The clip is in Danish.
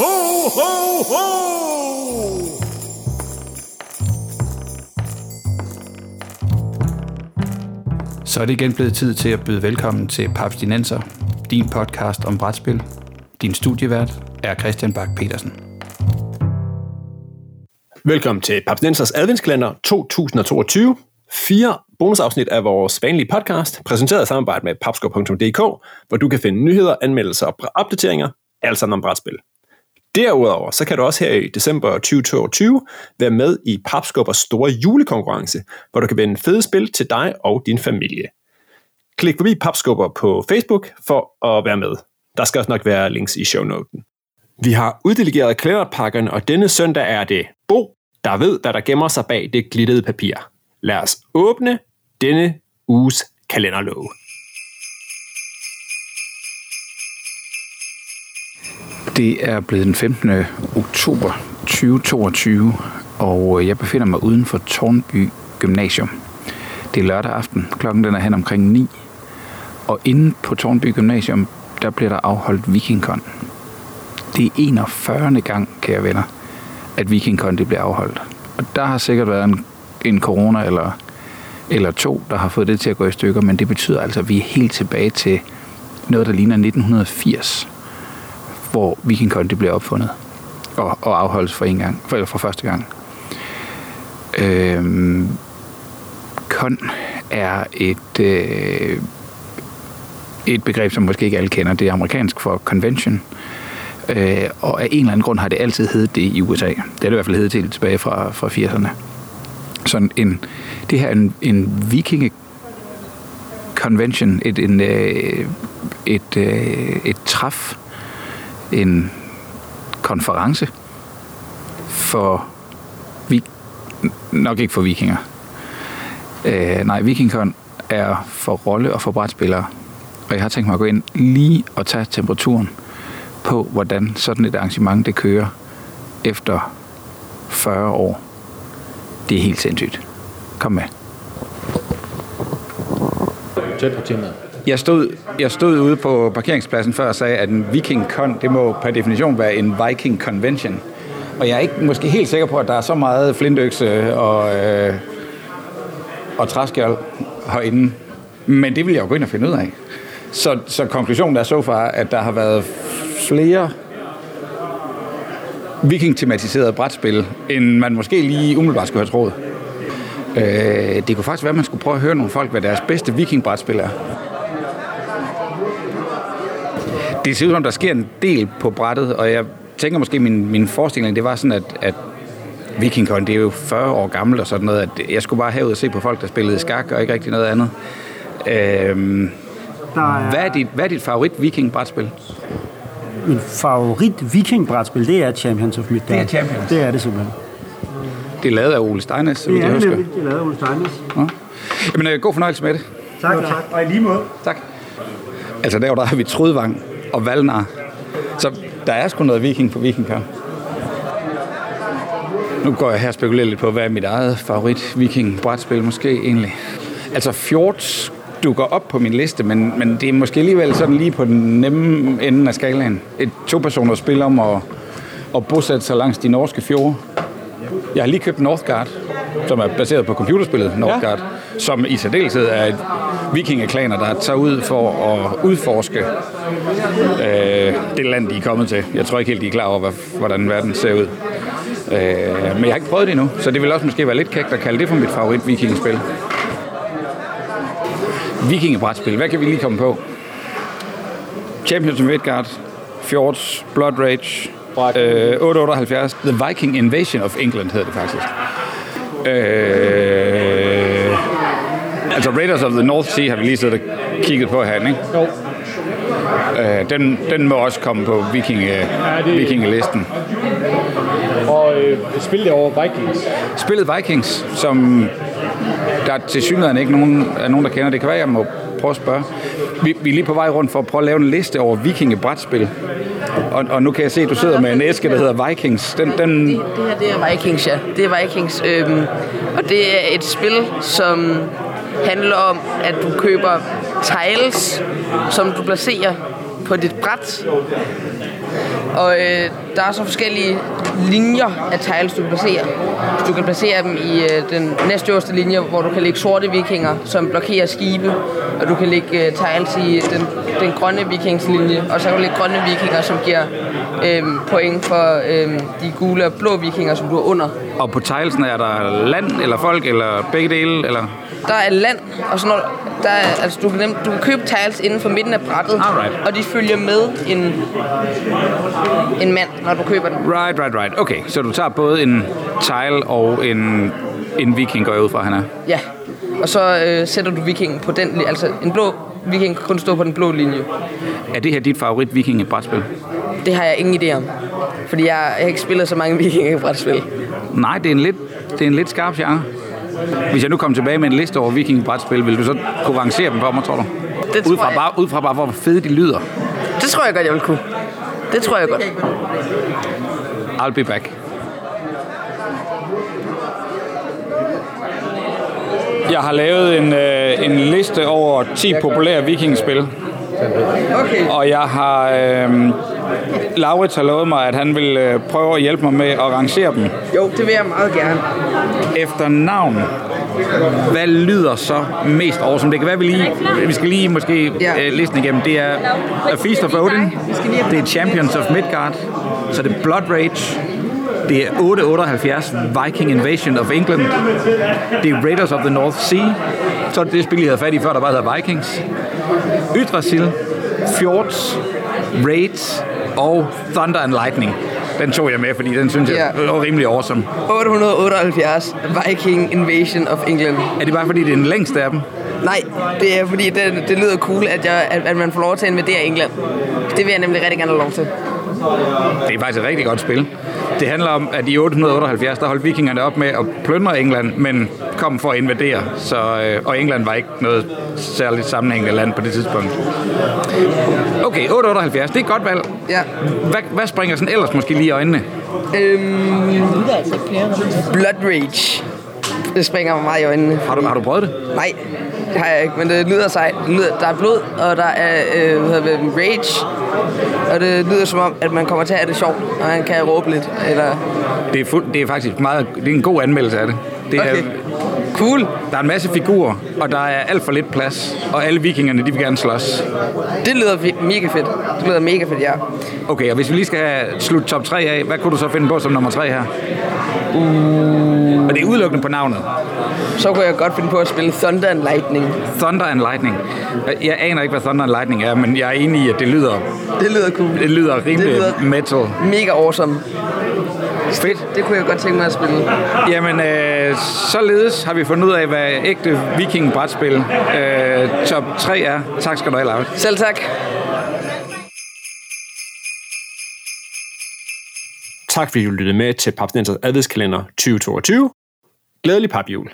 Ho, ho, ho! Så er det igen blevet tid til at byde velkommen til Paps Dinenser, din podcast om brætspil. Din studievært er Christian Bak petersen Velkommen til Papsnensers adventskalender 2022. Fire bonusafsnit af vores vanlige podcast, præsenteret i samarbejde med papskov.dk, hvor du kan finde nyheder, anmeldelser og opdateringer, alt sammen om brætspil. Derudover så kan du også her i december 2022 være med i Papskubbers store julekonkurrence, hvor du kan vinde fede spil til dig og din familie. Klik forbi Papskubber på Facebook for at være med. Der skal også nok være links i shownoten. Vi har uddelegeret klæderpakkerne, og denne søndag er det Bo, der ved, hvad der gemmer sig bag det glittede papir. Lad os åbne denne uges kalenderlåge. Det er blevet den 15. oktober 2022, og øh, jeg befinder mig uden for Tornby Gymnasium. Det er lørdag aften, klokken den er hen omkring 9, og inde på Tornby Gymnasium, der bliver der afholdt Vikingkon. Det er 41. gang, kære venner, at Vikingkon det bliver afholdt. Og der har sikkert været en, en corona eller, eller to, der har fået det til at gå i stykker, men det betyder altså, at vi er helt tilbage til noget, der ligner 1980 hvor Viking Con det blev opfundet og, og afholdes for en gang, for, for første gang. Øhm, Con er et, øh, et begreb, som måske ikke alle kender. Det er amerikansk for convention. Øh, og af en eller anden grund har det altid heddet det i USA. Det er det i hvert fald heddet til tilbage fra, fra 80'erne. Sådan en, det her er en, en vikinge convention, et, en, øh, et, øh, et træf, en konference for vi nok ikke for vikinger. Øh, nej, Vikingkon er for rolle og for brætspillere. Og jeg har tænkt mig at gå ind lige og tage temperaturen på, hvordan sådan et arrangement det kører efter 40 år. Det er helt sindssygt. Kom med. Tæt på temaet. Jeg stod, jeg stod ude på parkeringspladsen før og sagde, at en Viking Con, det må per definition være en Viking Convention. Og jeg er ikke måske helt sikker på, at der er så meget flintøkse og, øh, og træskjold herinde. Men det vil jeg jo gå ind og finde ud af. Så, så konklusionen er så far, at der har været flere viking-tematiserede brætspil, end man måske lige umiddelbart skulle have troet. Øh, det kunne faktisk være, at man skulle prøve at høre nogle folk, hvad deres bedste viking-brætspil er det ser ud som, der sker en del på brættet, og jeg tænker måske, min, min forestilling, det var sådan, at, at Vikingkon, det er jo 40 år gammelt og sådan noget, at jeg skulle bare herud og se på folk, der spillede skak og ikke rigtig noget andet. Øhm, der er... hvad, er dit, hvad er dit favorit viking-brætspil? Min favorit viking-brætspil, det er Champions of Midgard. Det er Champions? Det er det simpelthen. Det er lavet af Ole Steines, så vidt jeg husker. Det er lavet af Ole Steines. Ja. Jamen, øh, god fornøjelse med det. Tak, tak. Og i lige måde. Tak. Altså, der, der har vi Trudvang, og Valnar. Så der er sgu noget viking på vikingkamp. Nu går jeg her og spekulerer lidt på, hvad er mit eget favorit viking brætspil måske egentlig. Altså Fjords dukker op på min liste, men, men det er måske alligevel sådan lige på den nemme ende af skalaen. Et to-personer spil om at, at bosætte sig langs de norske fjorde. Jeg har lige købt Northgard, som er baseret på computerspillet Northgard, ja som i særdeleshed er et vikingeklaner, der tager ud for at udforske øh, det land, de er kommet til. Jeg tror ikke helt, de er klar over, hvordan verden ser ud. Øh, men jeg har ikke prøvet det endnu, så det vil også måske være lidt kægt at kalde det for mit favorit vikingespil. Vikingebrætspil, hvad kan vi lige komme på? Champions of Midgard, Fjords, Blood Rage, øh, 878, The Viking Invasion of England hedder det faktisk. Øh, altså Raiders of the North Sea har vi lige siddet og kigget på her, ikke? Jo. Øh, den, den må også komme på vikinge, ja, det... vikingelisten. Og øh, spillet over Vikings. Spillet Vikings, som der til synligheden ikke nogen, er nogen, der kender. Det kan være, jeg må prøve at spørge. Vi, vi er lige på vej rundt for at prøve at lave en liste over vikingebrætspil. Og, og nu kan jeg se, at du sidder med en æske, der hedder Vikings. Den, den... Det, det her det er Vikings, ja. Det er Vikings. Øhm, og det er et spil, som handler om, at du køber tiles, som du placerer på dit bræt. Og øh, der er så forskellige linjer af tiles, du kan placere. Du kan placere dem i øh, den næstøverste linje, hvor du kan lægge sorte vikinger, som blokerer skibe. Og du kan lægge øh, tiles i den, den grønne vikingslinje. Og så kan du lægge grønne vikinger, som giver øh, point for øh, de gule og blå vikinger, som du er under. Og på tilesen er der land, eller folk, eller begge dele, eller... Der er land, og så når der er, altså, du, kan nemt, du kan købe tiles inden for midten af brættet, Alright. og de følger med en, en mand, når du køber den. Right, right, right. Okay, så du tager både en tile og en, en viking, går jeg ud fra, han er. Ja, og så øh, sætter du vikingen på den, altså en blå viking kan kun stå på den blå linje. Er det her dit favorit viking i brætspil? Det har jeg ingen idé om, fordi jeg, jeg har ikke spillet så mange vikinger i brætspil. Nej, det er en lidt, det er en lidt skarp genre. Hvis jeg nu kom tilbage med en liste over viking brætspil, vil du så kunne rangere dem for mig, tror du? Det ud, tror fra jeg. bare, ud fra bare, hvor fede de lyder. Det tror jeg godt, jeg vil kunne. Det tror jeg godt. I'll be back. Jeg har lavet en, øh, en liste over 10 populære vikingspil, Okay. og jeg har... Øh, Laurits har lovet mig, at han vil øh, prøve at hjælpe mig med at rangere dem Jo, det vil jeg meget gerne. efter navn. Hvad lyder så mest awesome? Det kan være, vi lige... Vi skal lige måske Ja. øh, listen igennem. Det er A Feast of Odin. Det er Champions of Midgard. Så er det Blood Rage. Det er 878 Viking Invasion of England. Det er Raiders of the North Sea. Så er det det spil, jeg havde fat i før, der bare hedder Vikings. Yggdrasil, Fjords, Raids og Thunder and Lightning. Den tog jeg med, fordi den synes jeg Ja. var rimelig awesome. 878 Viking Invasion of England. Er det bare fordi, det er den længste af dem? Nej, det er fordi, det, det lyder cool, at, jeg, at, at man får lov til at invadere England. Det vil jeg nemlig rigtig gerne have lov til. Det er faktisk et rigtig godt spil. Det handler om, at i 878, der holdt vikingerne op med at plyndre England, men kom for at invadere. Så, øh, og England var ikke noget særligt sammenhængende land på det tidspunkt. Okay, 878, det er et godt valg. Ja. Hvad, hvad springer sådan ellers måske lige i øjnene? Blood Rage. Det springer mig meget i øjnene. Har du, har du prøvet det? Nej, har jeg ikke, men det lyder sejt. Det lyder, der er blod, og der er øh, hvad hedder det, rage. Og det lyder som om, at man kommer til at have det sjovt, og man kan råbe lidt. Eller... Det er, fuld, det er faktisk meget, det er en god anmeldelse af det. det er, Okay. Cool. Der er en masse figurer, og der er alt for lidt plads, og alle vikingerne, de vil gerne slås. Det lyder fe- mega fedt. Det lyder mega fedt, ja. Okay, og hvis vi lige skal have slut top 3 af, hvad kunne du så finde på som nummer 3 her? Uh. Og det er udelukkende på navnet. Så kunne jeg godt finde på at spille Thunder and Lightning. Thunder and Lightning. Jeg aner ikke, hvad Thunder and Lightning er, men jeg er enig i, at det lyder, Det lyder cool. det lyder rimelig Det lyder- metal. Mega awesome. Fedt. Det kunne jeg godt tænke mig at spille. Jamen, øh, således har vi fundet ud af, hvad ægte viking-brætspil øh, top 3 er. Tak skal du have, Laura. Selv tak. Tak fordi du lyttede med til Papsnensers adventskalender 2022. Glædelig papjul.